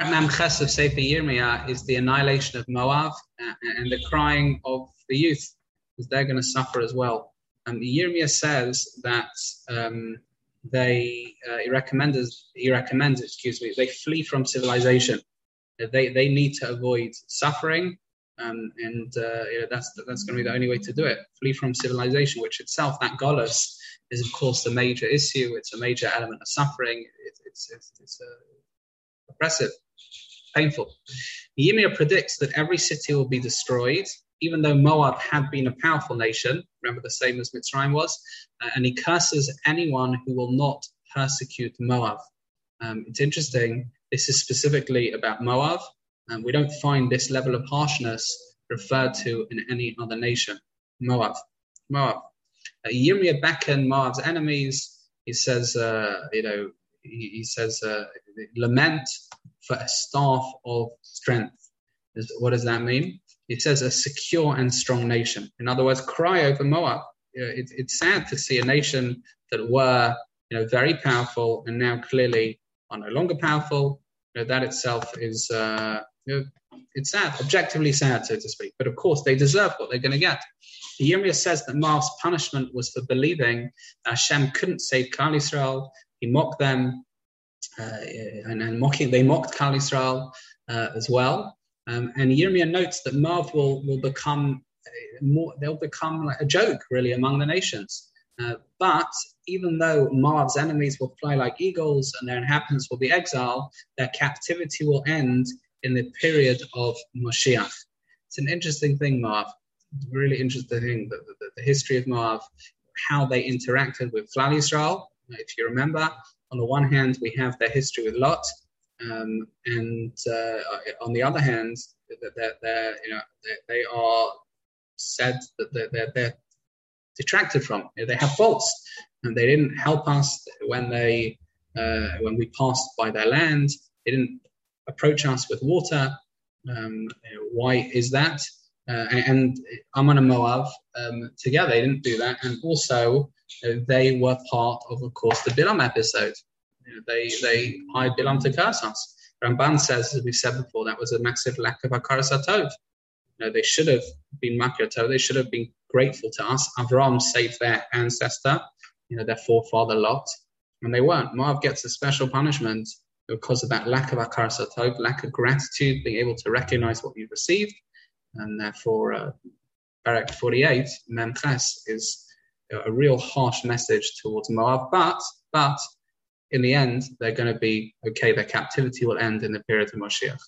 Memches of Sefer Yirmiyah is the annihilation of Moab uh, and the crying of the youth, because they're going to suffer as well. And Yirmiyah says that um, they uh, he recommends he recommends excuse me they flee from civilization. They they need to avoid suffering, um, and uh, you know, that's that's going to be the only way to do it. Flee from civilization, which itself that golus is of course the major issue. It's a major element of suffering. It, it's it's, it's uh, oppressive painful. Yirmiyah predicts that every city will be destroyed, even though Moab had been a powerful nation, remember the same as Mitzrayim was, uh, and he curses anyone who will not persecute Moab. Um, it's interesting, this is specifically about Moab, and we don't find this level of harshness referred to in any other nation. Moab. Moab. Uh, Yirmiyah beckon Moab's enemies. He says, uh, you know, he, he says, uh, lament for a staff of strength. What does that mean? It says a secure and strong nation. In other words, cry over Moab. It, it's sad to see a nation that were you know, very powerful and now clearly are no longer powerful. You know, that itself is uh, you know, it's sad, objectively sad, so to speak. But of course, they deserve what they're going to get. Yirmiyah says that Moab's punishment was for believing that Hashem couldn't save Klal Israel. He mocked them, uh, and, and, mocking, they mocked Klal Israel uh, as well. Um, and Yirmiyah notes that Moab will, will become more, they'll become like a joke really among the nations. Uh, but even though Moab's enemies will fly like eagles and their inhabitants will be exiled, their captivity will end in the period of Moshiach. It's an interesting thing, Moab. Really interesting thing, the, the, the history of Moab, how they interacted with Klal Israel. If you remember, on the one hand, we have their history with Lot, um, and uh, on the other hand, they're, they're, you know, they, they are said that they're, they're, they're detracted from. They have faults, and they didn't help us when they uh, when we passed by their land. They didn't approach us with water. Um, why is that? Uh, and Ammon and Moab um, together, they didn't do that. And also, uh, they were part of, of course, the Bilam episode. You know, they they hired Bilam to curse us. Ramban says, as we said before, that was a massive lack of hakaras hatov. You know, they should have been makir They should have been grateful to us. Avram saved their ancestor, you know, their forefather Lot, and they weren't. Moab gets a special punishment because of that lack of hakaras hatov, lack of gratitude, being able to recognize what you've received, and therefore, uh, Perek 48, Memches, is a real harsh message towards Moab. But, but in the end, they're going to be okay. Their captivity will end in the period of Moshiach.